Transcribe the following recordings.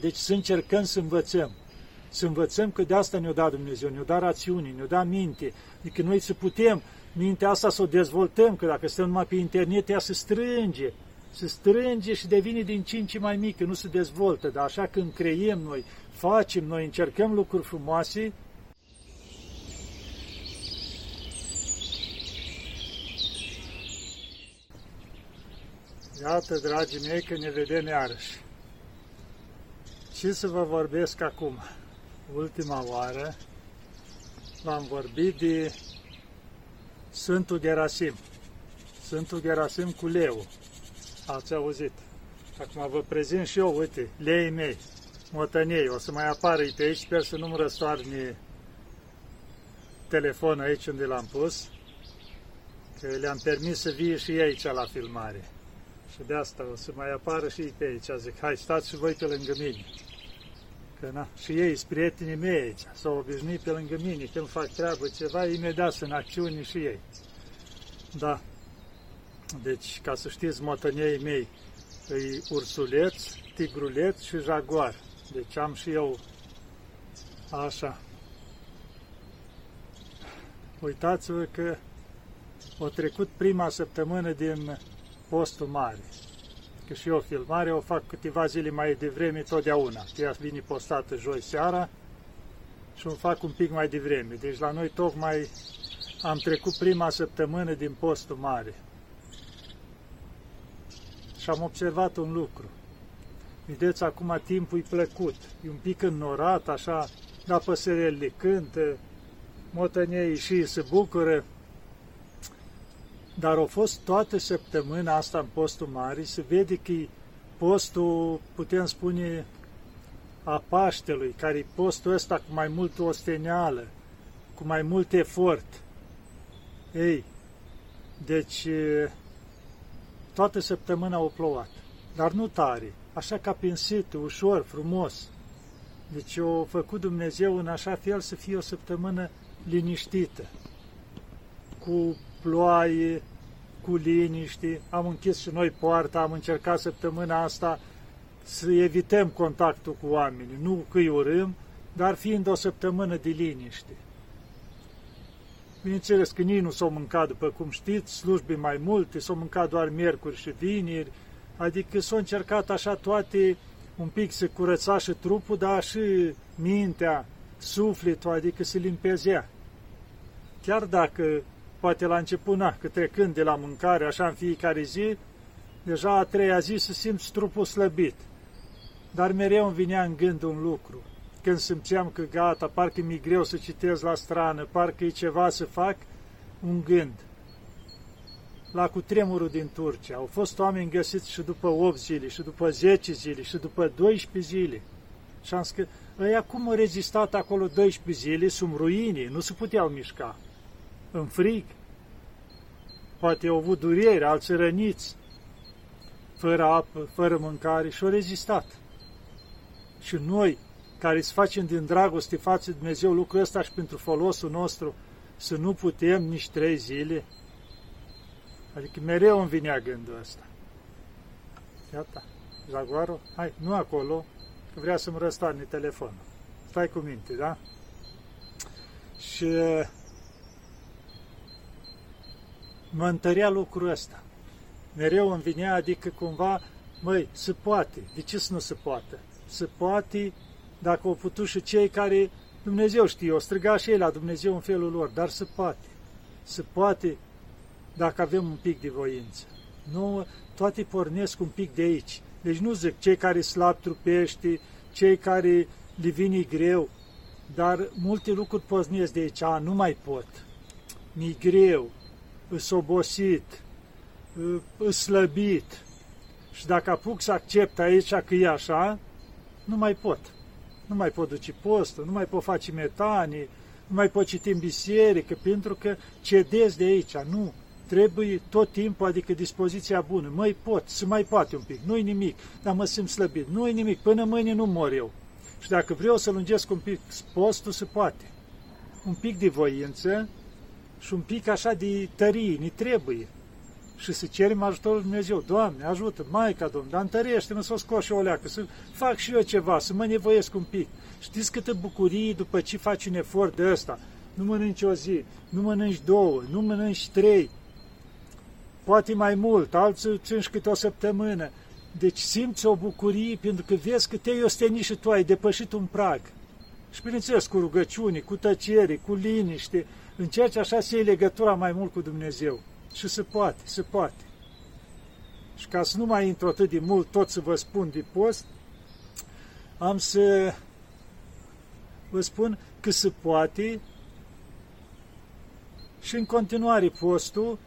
Deci să încercăm să învățăm. Să învățăm că de asta ne-o dat Dumnezeu, ne-o dat rațiune, ne-o dat minte. Adică noi să putem mintea asta să o dezvoltăm, că dacă stăm numai pe internet, ea se strânge, se strânge și devine din ce în ce mai mică, nu se dezvoltă. Dar așa când creiem noi, facem noi, încercăm lucruri frumoase, Iată, dragii mei, că ne vedem iarăși. Ce să vă vorbesc acum? Ultima oară v-am vorbit de Sfântul Gerasim. Sfântul Gerasim cu leu. Ați auzit. Acum vă prezint și eu, uite, leii mei, motăniei. O să mai apară pe aici, sper să nu-mi răstoarne telefon aici unde l-am pus, că le-am permis să vie și ei aici la filmare. Și de asta o să mai apară și pe aici. Zic, hai, stați și voi pe lângă mine. Că na, și ei sunt prietenii mei aici. S-au obișnuit pe lângă mine. Când fac treabă ceva, imediat sunt acțiuni și ei. Da. Deci, ca să știți, motăniei mei, îi ursuleț, tigruleț și jaguar. Deci am și eu așa. Uitați-vă că o trecut prima săptămână din postul mare. Că și eu filmare o fac câteva zile mai devreme totdeauna. Ea vine postată joi seara și o fac un pic mai devreme. Deci la noi tocmai am trecut prima săptămână din postul mare. Și am observat un lucru. Vedeți, acum timpul e plăcut. E un pic înnorat, așa, dar păsărelele cântă, motăniei și se bucură, dar au fost toată săptămâna asta în postul mare, se vede că postul, putem spune, a Paștelui, care e postul ăsta cu mai multă osteneală, cu mai mult efort. Ei, deci toată săptămâna au plouat, dar nu tare, așa ca prin situ, ușor, frumos. Deci o făcut Dumnezeu în așa fel să fie o săptămână liniștită, cu ploaie, cu liniște, am închis și noi poarta, am încercat săptămâna asta să evităm contactul cu oamenii, nu că îi urâm, dar fiind o săptămână de liniște. Bineînțeles că nici nu s-au mâncat, după cum știți, slujbe mai multe, s-au mâncat doar miercuri și vineri, adică s-au încercat așa toate un pic să curăța și trupul, dar și mintea, sufletul, adică să limpezea. Chiar dacă poate la început, na, că trecând de la mâncare, așa în fiecare zi, deja a treia zi să simți trupul slăbit. Dar mereu îmi vinea în gând un lucru. Când simțeam că gata, parcă mi-e greu să citesc la strană, parcă e ceva să fac, un gând. La cutremurul din Turcia au fost oameni găsiți și după 8 zile, și după 10 zile, și după 12 zile. Și am scris, ăia cum au rezistat acolo 12 zile, sunt ruini, nu se puteau mișca în frig, poate au avut dureri, alții răniți, fără apă, fără mâncare și au rezistat. Și noi, care să facem din dragoste față de Dumnezeu lucrul ăsta și pentru folosul nostru, să nu putem nici trei zile, adică mereu îmi vinea gândul ăsta. Iată, Jaguarul, hai, nu acolo, că vrea să-mi răstoarne telefonul. Stai cu minte, da? Și mă întărea lucrul ăsta. Mereu îmi vinea, adică cumva, măi, se poate. De ce să nu se poate? Se poate dacă au putut și cei care, Dumnezeu știe, o striga și ei la Dumnezeu în felul lor, dar se poate. Se poate dacă avem un pic de voință. Nu, toate pornesc un pic de aici. Deci nu zic cei care slab trupește, cei care le vine greu, dar multe lucruri pornesc de aici. A, nu mai pot. Mi-e greu, îs obosit, îs slăbit. Și dacă apuc să accept aici că e așa, nu mai pot. Nu mai pot duce postul, nu mai pot face metanii, nu mai pot citi în biserică, pentru că cedez de aici. Nu, trebuie tot timpul, adică dispoziția bună. Măi, pot, să mai poate un pic, nu-i nimic, dar mă simt slăbit, nu-i nimic, până mâine nu mor eu. Și dacă vreau să lungesc un pic postul, se poate. Un pic de voință, și un pic așa de tărie, ni trebuie. și să cerem ajutorul Dumnezeu. Doamne, ajută, Maica Domnului, dar întărește-mă să o scot și o leacă, să fac și eu ceva, să mă nevoiesc un pic. Știți câtă bucurie după ce faci un efort de ăsta? Nu mănânci o zi, nu mănânci două, nu mănânci trei, poate mai mult, alții țin și câte o săptămână. Deci simți o bucurie pentru că vezi că te-ai ostenit și tu ai depășit un prag. Și bineînțeles cu rugăciuni, cu tăcere, cu liniște, încerci așa să iei legătura mai mult cu Dumnezeu. Și se poate, se poate. Și ca să nu mai intru atât de mult tot să vă spun de post, am să vă spun că se poate și în continuare postul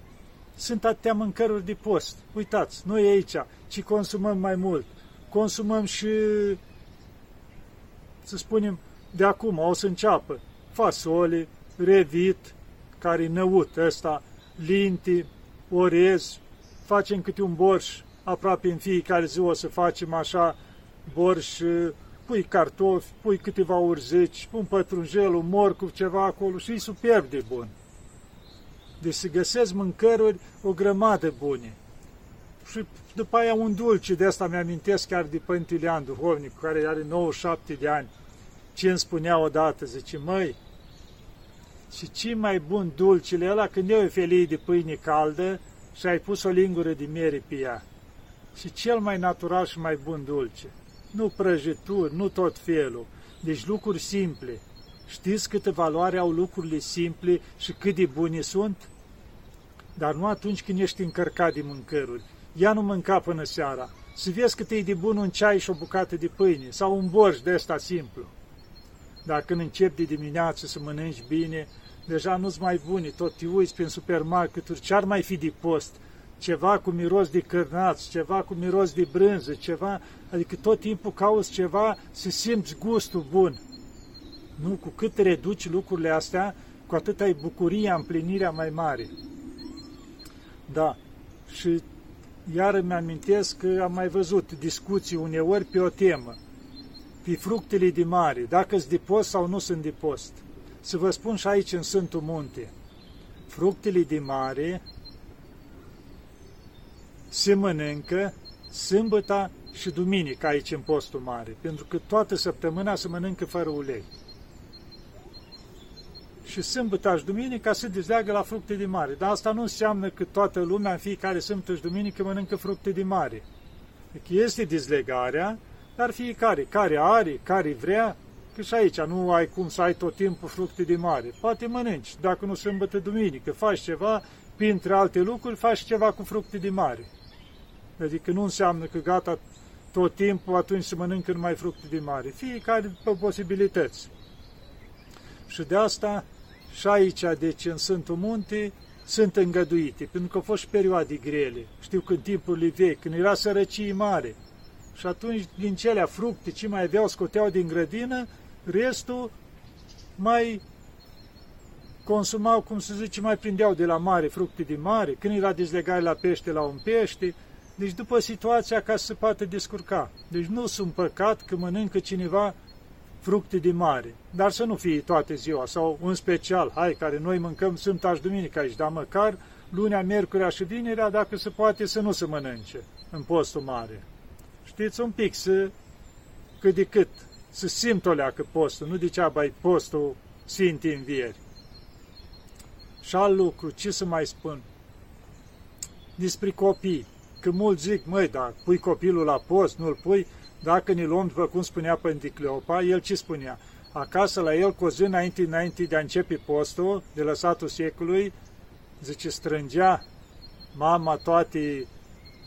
sunt atâtea mâncăruri de post. Uitați, noi aici, ci consumăm mai mult. Consumăm și, să spunem, de acum o să înceapă fasole, revit, care năut ăsta, linti, orez, facem câte un borș, aproape în fiecare zi o să facem așa borș, pui cartofi, pui câteva urzici, un pătrunjel, un morcov, ceva acolo și e superb de bun. Deci se găsesc mâncăruri o grămadă bune. Și după aia un dulce, de asta mi-amintesc chiar de Părinte Ilean Duhovnic, care are 97 de ani, ce îmi spunea odată, zice, măi, și ce mai bun dulcele ăla când e o felie de pâine caldă și ai pus o lingură de miere pe ea. Și cel mai natural și mai bun dulce. Nu prăjituri, nu tot felul. Deci lucruri simple. Știți câtă valoare au lucrurile simple și cât de bune sunt? Dar nu atunci când ești încărcat de mâncăruri. Ia nu mânca până seara. Să vezi cât e de bun un ceai și o bucată de pâine sau un borș de ăsta simplu. Dar când începi de dimineață să mănânci bine, deja nu-ți mai buni, tot te uiți prin supermarketuri, ce ar mai fi de post? Ceva cu miros de cârnați, ceva cu miros de brânză, ceva, adică tot timpul cauți ceva să simți gustul bun. Nu, cu cât reduci lucrurile astea, cu atât ai bucuria, împlinirea mai mare. Da, și iar îmi amintesc că am mai văzut discuții uneori pe o temă, pe fructele de mare, dacă sunt de post sau nu sunt de post. Să vă spun și aici în Sfântul Munte, fructele de mare se mănâncă sâmbăta și duminică aici în postul mare, pentru că toată săptămâna se mănâncă fără ulei și sâmbătă și duminica se dezleagă la fructe de mare. Dar asta nu înseamnă că toată lumea în fiecare sâmbătă și duminică mănâncă fructe de mare. Deci este dezlegarea, dar fiecare, care are, care vrea, că și aici nu ai cum să ai tot timpul fructe de mare. Poate mănânci, dacă nu sâmbătă, duminică, faci ceva, printre alte lucruri, faci ceva cu fructe de mare. Adică nu înseamnă că gata tot timpul atunci se mănâncă numai fructe de mare. Fiecare după posibilități. Și de asta și aici, deci, în Sfântul Munte, sunt îngăduite, pentru că au fost perioade grele. Știu că în timpurile vechi, când era sărăcie mare, și atunci, din cele fructe ce mai aveau, scoteau din grădină, restul mai consumau, cum să zice, mai prindeau de la mare, fructe din mare, când era dezlegare la pește, la un pește, deci după situația ca să se poată descurca. Deci nu sunt păcat că mănâncă cineva fructe de mare, dar să nu fie toate ziua, sau un special, hai, care noi mâncăm Sfânta și Duminica aici, dar măcar lunea, miercurea și vinerea, dacă se poate să nu se mănânce în postul mare. Știți, un pic să, cât de cât, să simt o leacă postul, nu degeaba ai postul Sfinte Învieri. Și alt lucru, ce să mai spun? Despre copii, că mulți zic, măi, dar pui copilul la post, nu-l pui, dacă ne luăm, după cum spunea Părinte Cleopa, el ce spunea? Acasă la el, cu o zi înainte, înainte de a începe postul, de lăsatul secului, zice, strângea mama toate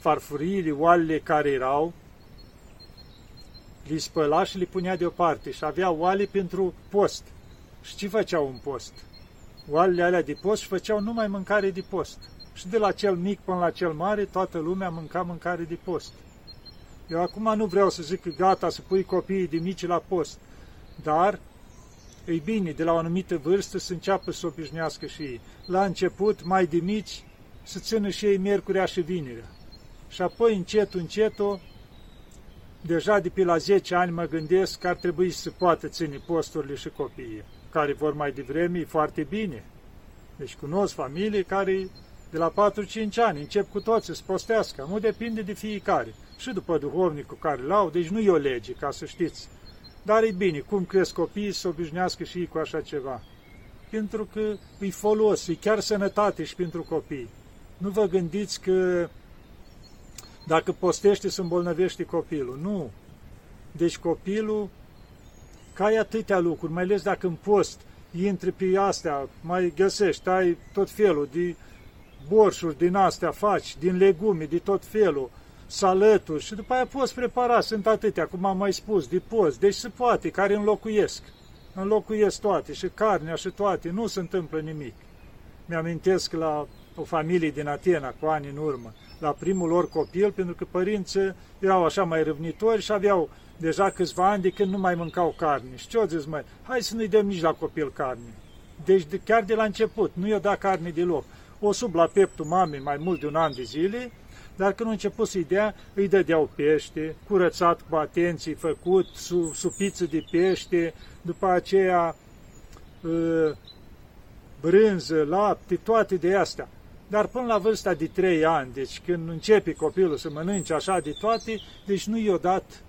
farfuriile, oalele care erau, li spăla și le punea deoparte și avea oale pentru post. Și ce făceau un post? Oalele alea de post și făceau numai mâncare de post. Și de la cel mic până la cel mare, toată lumea mânca mâncare de post. Eu acum nu vreau să zic că gata să pui copiii de mici la post, dar e bine, de la o anumită vârstă să înceapă să obișnuiască și ei. La început, mai de mici, să țină și ei miercurea și vinerea. Și apoi, încet, încet, deja de pe la 10 ani mă gândesc că ar trebui să poată ține posturile și copiii, care vor mai devreme foarte bine. Deci cunosc familii care De la 4-5 ani încep cu toți să postească, nu depinde de fiecare. Și după duhovnicul care l-au, deci nu e o lege, ca să știți. Dar e bine, cum cresc copiii să obișnuiască și ei cu așa ceva. Pentru că îi folos, e chiar sănătate și pentru copii. Nu vă gândiți că dacă postește să îmbolnăvește copilul. Nu. Deci copilul, ca ai atâtea lucruri, mai ales dacă în post intri pe astea, mai găsești, ai tot felul de borșuri din astea faci, din legume, de tot felul, salături și după aia poți prepara, sunt atâtea, cum am mai spus, de post, deci se poate, care înlocuiesc. Înlocuiesc toate, și carnea și toate, nu se întâmplă nimic. Mi-amintesc la o familie din Atena, cu ani în urmă, la primul lor copil, pentru că părinții erau așa mai răvnitori și aveau deja câțiva ani de când nu mai mâncau carne. Și ce au zis, măi, hai să nu-i dăm nici la copil carne. Deci de, chiar de la început, nu i-o dat carne deloc. O sub la peptul mamei mai mult de un an de zile, dar când a început să-i dea, îi dădeau pește, curățat cu atenție, făcut, su, supiță de pește, după aceea ă, brânză, lapte, toate de astea. Dar până la vârsta de 3 ani, deci când începe copilul să mănânce așa de toate, deci nu i-o dat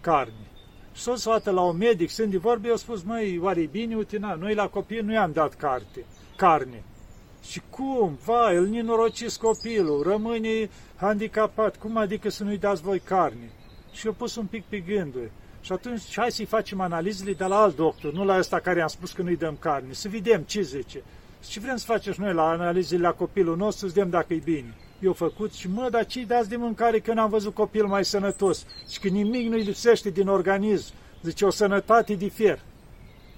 carne. Și s-o sfată la un medic, sunt de vorbe, eu spus, măi, oare e bine, uite, na, noi la copii nu i-am dat carte, carne. Și cum? Vai, îl ninorocis copilul, rămâne handicapat, cum adică să nu-i dați voi carne? Și eu pus un pic pe gânduri. Și atunci hai să-i facem analizele de la alt doctor, nu la ăsta care am spus că nu-i dăm carne, să vedem ce zice. Și vrem să facem și noi la analizele la copilul nostru, să vedem dacă e bine. Eu făcut și mă, dar ce dați de mâncare că n-am văzut copil mai sănătos și că nimic nu-i lipsește din organism. Zice, o sănătate de fier.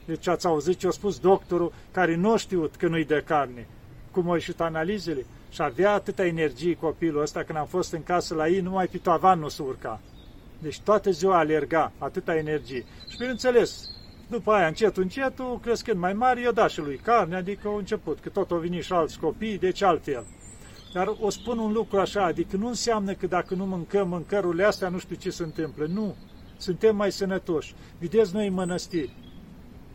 Deci ați auzit ce a spus doctorul care nu știut că nu-i de carne. Cum au ieșit analizele? Și avea atâta energie copilul ăsta când am fost în casă la ei, numai pe tavan nu se urca. Deci toată ziua alerga, atâta energie. Și bineînțeles, după aia, încet, încetul, crescând mai mare, i-a dat și lui carne, adică au început, că tot au venit și alți copii, deci altfel. Dar o spun un lucru așa, adică nu înseamnă că dacă nu mâncăm mâncărurile astea, nu știu ce se întâmplă. Nu, suntem mai sănătoși. Vedeți noi în mănăstiri,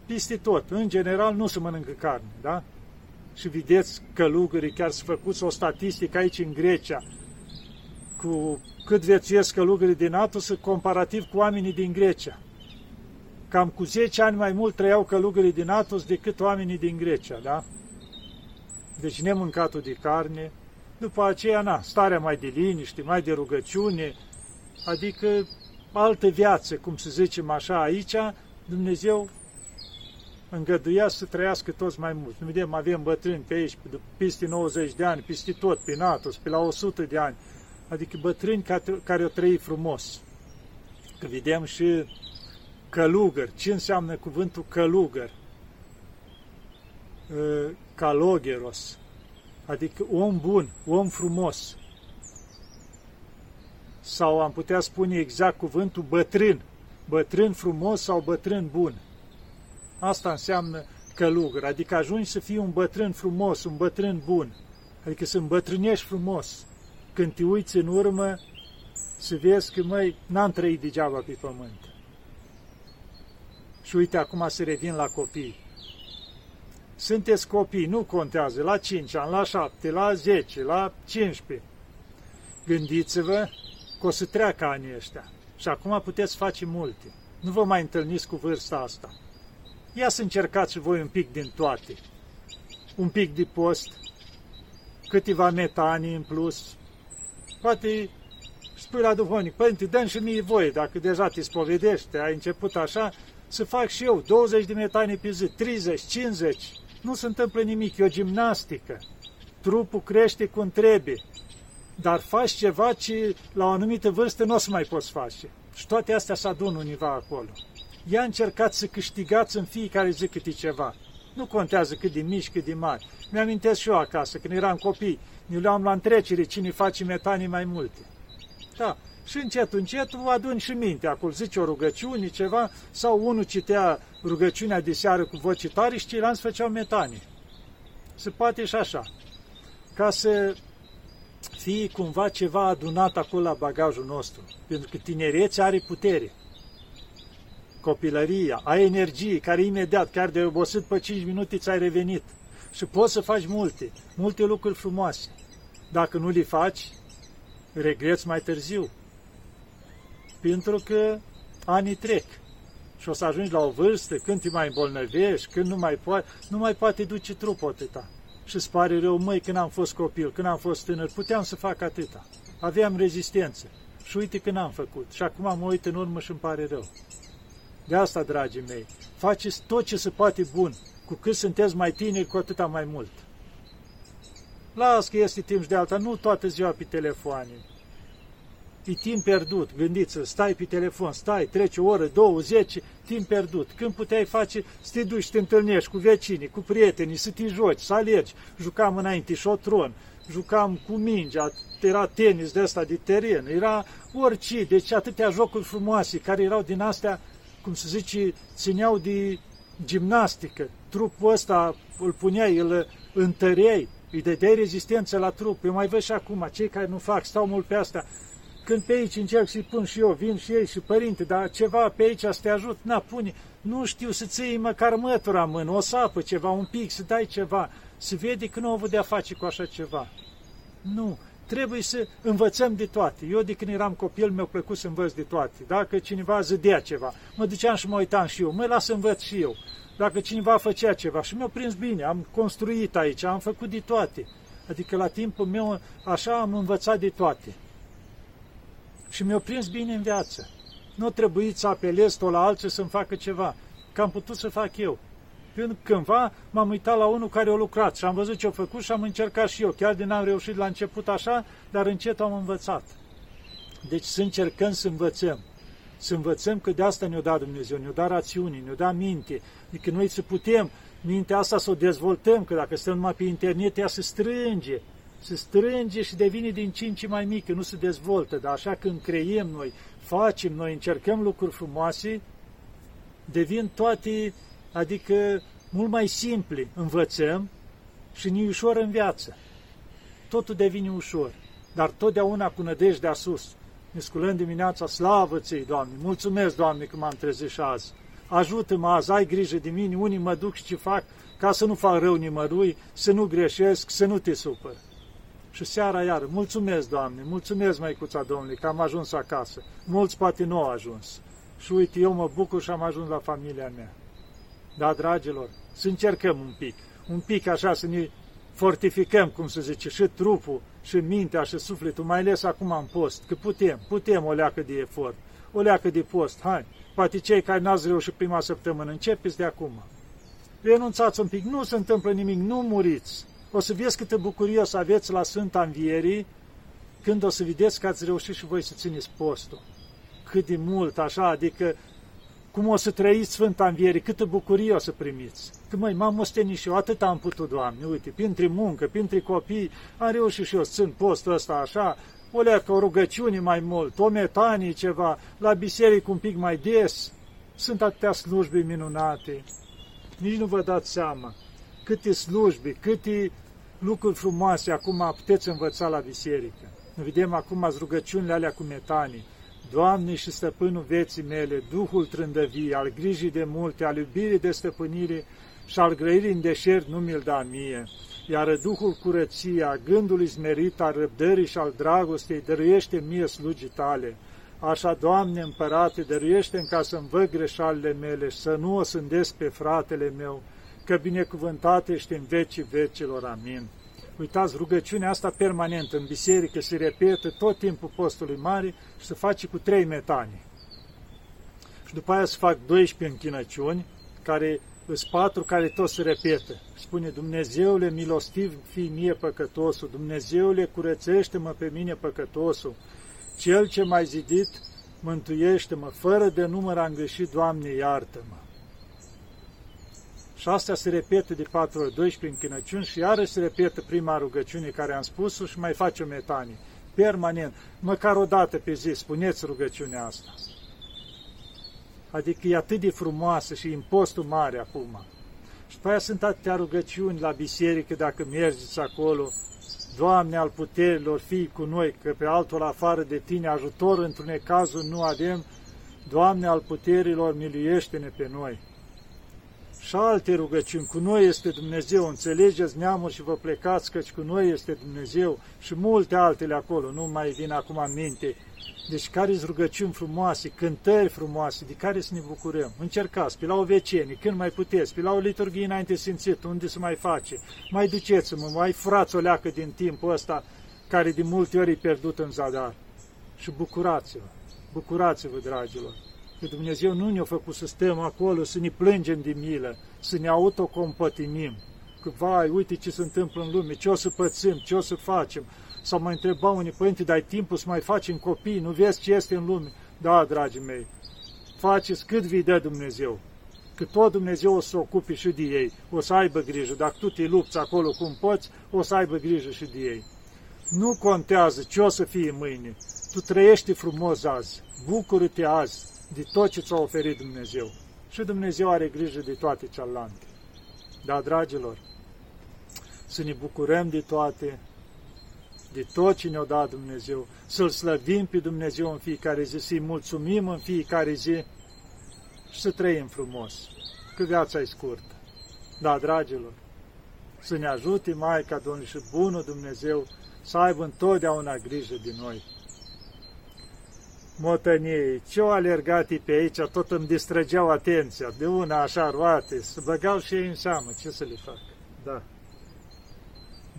peste tot, în general, nu se mănâncă carne, da? Și vedeți călugării, chiar să făcuți o statistică aici în Grecia, cu cât viețuiesc călugării din Atos comparativ cu oamenii din Grecia. Cam cu 10 ani mai mult trăiau călugării din Atos decât oamenii din Grecia, da? Deci nemâncatul de carne, după aceea, na, starea mai de liniște, mai de rugăciune, adică altă viață, cum să zicem așa, aici, Dumnezeu îngăduia să trăiască toți mai mult. Nu vedem, avem bătrâni pe aici, peste 90 de ani, peste tot, pe Natos, pe la 100 de ani, adică bătrâni care, care au trăit frumos. Că vedem și călugăr. Ce înseamnă cuvântul călugăr? Calogeros, adică om bun, om frumos. Sau am putea spune exact cuvântul bătrân, bătrân frumos sau bătrân bun. Asta înseamnă călugăr, adică ajungi să fii un bătrân frumos, un bătrân bun, adică să îmbătrânești frumos. Când te uiți în urmă, să vezi că, măi, n-am trăit degeaba pe pământ. Și uite, acum să revin la copii. Sunteți copii, nu contează, la 5 ani, la 7, la 10, la 15. Gândiți-vă că o să treacă anii ăștia și acum puteți face multe. Nu vă mai întâlniți cu vârsta asta. Ia să încercați și voi un pic din toate. Un pic de post, câteva metanii în plus. Poate spui la duhovnic, părinte, dăm și mie voie, dacă deja te spovedește, ai început așa, să fac și eu 20 de metanii pe zi, 30, 50, nu se întâmplă nimic, e o gimnastică. Trupul crește cum trebuie, dar faci ceva ce la o anumită vârstă nu o să mai poți face. Și toate astea se adună univa acolo. Ia încercați să câștigați în fiecare zi câte ceva. Nu contează cât de mici, cât de mari. Mi-amintesc și eu acasă, când eram copii, ne luam la întrecere cine face metanii mai multe. Da, și încet, încet adun și minte. Acolo zice o rugăciune, ceva, sau unul citea rugăciunea de seară cu voce tare și ceilalți făceau metanie. Se poate și așa. Ca să fie cumva ceva adunat acolo la bagajul nostru. Pentru că tinerețea are putere. Copilăria, ai energie care imediat, chiar de obosit pe 5 minute ți-ai revenit. Și poți să faci multe, multe lucruri frumoase. Dacă nu le faci, regreți mai târziu. Pentru că anii trec și o să ajungi la o vârstă când te mai îmbolnăvești, când nu mai poate, nu mai poate duce trupul atâta. Și îți pare rău, măi, când am fost copil, când am fost tânăr, puteam să fac atâta. Aveam rezistență. Și uite că n-am făcut. Și acum mă uit în urmă și îmi pare rău. De asta, dragii mei, faceți tot ce se poate bun. Cu cât sunteți mai tineri, cu atâta mai mult. Las că este timp și de alta, nu toată ziua pe telefoane. E timp pierdut, gândiți stai pe telefon, stai, trece o oră, două, zece, timp pierdut. Când puteai face, să te duci, să te întâlnești cu vecinii, cu prietenii, să te joci, să alergi. Jucam înainte șotron, jucam cu mingea, era tenis de asta de teren, era orice, deci atâtea jocuri frumoase care erau din astea, cum se zice, țineau de gimnastică. Trupul ăsta îl puneai, îl întăreai, îi dădeai rezistență la trup. Eu mai văd și acum, cei care nu fac, stau mult pe asta, când pe aici încerc să-i pun și eu, vin și ei și părinte, dar ceva pe aici să te ajut, na, pune, nu știu să ții măcar mătura în mână, o sapă ceva, un pic, să dai ceva, să vede că nu au avut de-a face cu așa ceva. Nu, trebuie să învățăm de toate. Eu de când eram copil mi-a plăcut să învăț de toate. Dacă cineva zădea ceva, mă duceam și mă uitam și eu, mă las să învăț și eu. Dacă cineva făcea ceva și mi-a prins bine, am construit aici, am făcut de toate. Adică la timpul meu așa am învățat de toate. Și mi-a prins bine în viață. Nu trebuie să apelez tot la alții să-mi facă ceva, că am putut să fac eu. Când cândva m-am uitat la unul care a lucrat și am văzut ce a făcut și am încercat și eu. Chiar din am reușit la început așa, dar încet am învățat. Deci să încercăm să învățăm. Să învățăm că de asta ne-o dat Dumnezeu, ne-o dat rațiune, ne-o dat minte. Adică noi să putem mintea asta să o dezvoltăm, că dacă stăm numai pe internet, ea se strânge, se strânge și devine din ce în ce mai mică, nu se dezvoltă. Dar așa când creiem noi, facem noi, încercăm lucruri frumoase, devin toate adică mult mai simple învățăm și ne ușor în viață. Totul devine ușor, dar totdeauna cu nădejdea sus. Ne sculăm dimineața, slavă ți Doamne, mulțumesc, Doamne, că m-am trezit și azi. Ajută-mă azi, ai grijă de mine, unii mă duc și ce fac, ca să nu fac rău nimărui, să nu greșesc, să nu te supăr. Și seara iară, mulțumesc, Doamne, mulțumesc, Măicuța Domnului, că am ajuns acasă. Mulți poate nu au ajuns. Și uite, eu mă bucur și am ajuns la familia mea. Da, dragilor, să încercăm un pic, un pic așa să ne fortificăm, cum se zice, și trupul, și mintea, și sufletul, mai ales acum în post, că putem, putem o leacă de efort, o leacă de post, hai, poate cei care n-ați reușit prima săptămână, începeți de acum. Renunțați un pic, nu se întâmplă nimic, nu muriți. O să vezi câtă bucurie o să aveți la Sfânta Învierii, când o să vedeți că ați reușit și voi să țineți postul. Cât de mult, așa, adică cum o să trăiți Sfânta Înviere, câtă bucurie o să primiți. Că măi, m-am ostenit și eu, atât am putut, Doamne, uite, printre muncă, printre copii, am reușit și eu să țin postul ăsta așa, o leacă, o rugăciune mai mult, o metanie ceva, la biserică un pic mai des. Sunt atâtea slujbe minunate. Nici nu vă dați seama câte slujbe, câte lucruri frumoase acum puteți învăța la biserică. Vedem acum rugăciunile alea cu metanii. Doamne și Stăpânul vieții mele, Duhul trândăvii, al grijii de multe, al iubirii de stăpânire și al grăirii în deșert nu mi-l da mie, iar Duhul curăției, a gândului smerit, al răbdării și al dragostei, dăruiește mie slugii tale. Așa, Doamne împărate, dăruiește-mi ca să-mi văd greșalile mele și să nu o sândesc pe fratele meu, că binecuvântat ești în vecii vecilor. Amin. Uitați, rugăciunea asta permanentă în biserică se repetă tot timpul postului mare și se face cu trei metani. Și după aia se fac 12 închinăciuni, care sunt patru care tot se repetă. Spune, Dumnezeule milostiv, fii mie păcătosul, Dumnezeule curățește-mă pe mine păcătosul, Cel ce m-ai zidit, mântuiește-mă, fără de număr am greșit, Doamne, iartă-mă. Și astea se repetă de 4 ori 12 închinăciuni și iarăși se repetă prima rugăciune care am spus-o și mai face o metanie. Permanent, măcar o dată pe zi, spuneți rugăciunea asta. Adică e atât de frumoasă și impostul mare acum. Și după aia sunt atâtea rugăciuni la biserică, dacă mergeți acolo, Doamne al puterilor, fii cu noi, că pe altul afară de Tine ajutor într-un cazul nu avem, Doamne al puterilor, miluiește-ne pe noi și alte rugăciuni. Cu noi este Dumnezeu, înțelegeți neamuri și vă plecați, căci cu noi este Dumnezeu și multe altele acolo, nu mai vin acum în minte. Deci care sunt rugăciuni frumoase, cântări frumoase, de care să ne bucurăm? Încercați, pe la o vecenie, când mai puteți, pe la o liturghie înainte simțit, unde să mai face. Mai duceți-mă, mai furați o leacă din timpul ăsta, care de multe ori e pierdut în zadar. Și bucurați-vă, bucurați-vă, dragilor că Dumnezeu nu ne-a făcut să stăm acolo, să ne plângem de milă, să ne autocompătimim. Că, vai, uite ce se întâmplă în lume, ce o să pățim, ce o să facem. Sau mă întreba unii, părinte, dai timpul să mai facem copii, nu vezi ce este în lume? Da, dragii mei, faceți cât vi dă Dumnezeu. Că tot Dumnezeu o să se ocupe și de ei, o să aibă grijă. Dacă tu te lupți acolo cum poți, o să aibă grijă și de ei. Nu contează ce o să fie mâine. Tu trăiești frumos azi, bucură-te azi, de tot ce ți-a oferit Dumnezeu. Și Dumnezeu are grijă de toate celelalte. Da, dragilor, să ne bucurăm de toate, de tot ce ne-a dat Dumnezeu, să-L slăvim pe Dumnezeu în fiecare zi, să-i mulțumim în fiecare zi și să trăim frumos, că viața e scurtă. Da, dragilor, să ne ajute Maica Domnului și Bunul Dumnezeu să aibă întotdeauna grijă de noi motăniei, ce-o alergat pe aici, tot îmi distrăgeau atenția, de una așa roate, să băgau și ei în seamă, ce să le fac? Da.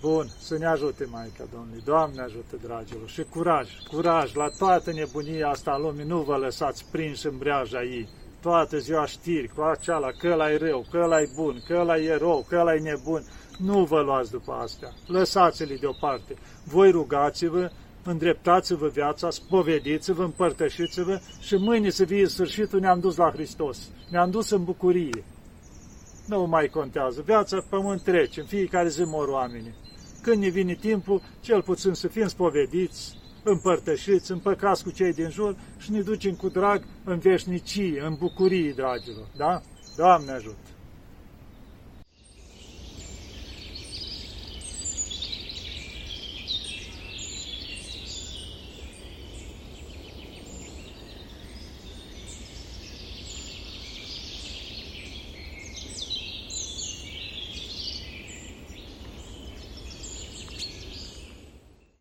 Bun, să ne ajute Maica Domnului, Doamne ajută, dragilor, și curaj, curaj, la toată nebunia asta a lumii, nu vă lăsați prins în breaja ei, toată ziua știri cu aceala, că ăla e rău, că ăla e bun, că ăla e rău, că ăla e nebun, nu vă luați după astea, lăsați-le deoparte, voi rugați-vă, îndreptați-vă viața, spovediți-vă, împărtășiți-vă și mâine să fie sfârșitul, ne-am dus la Hristos, ne-am dus în bucurie. Nu mai contează, viața pe pământ trece, în fiecare zi mor oamenii. Când ne vine timpul, cel puțin să fim spovediți, împărtășiți, împăcați cu cei din jur și ne ducem cu drag în veșnicie, în bucurie, dragilor. Da? Doamne ajută!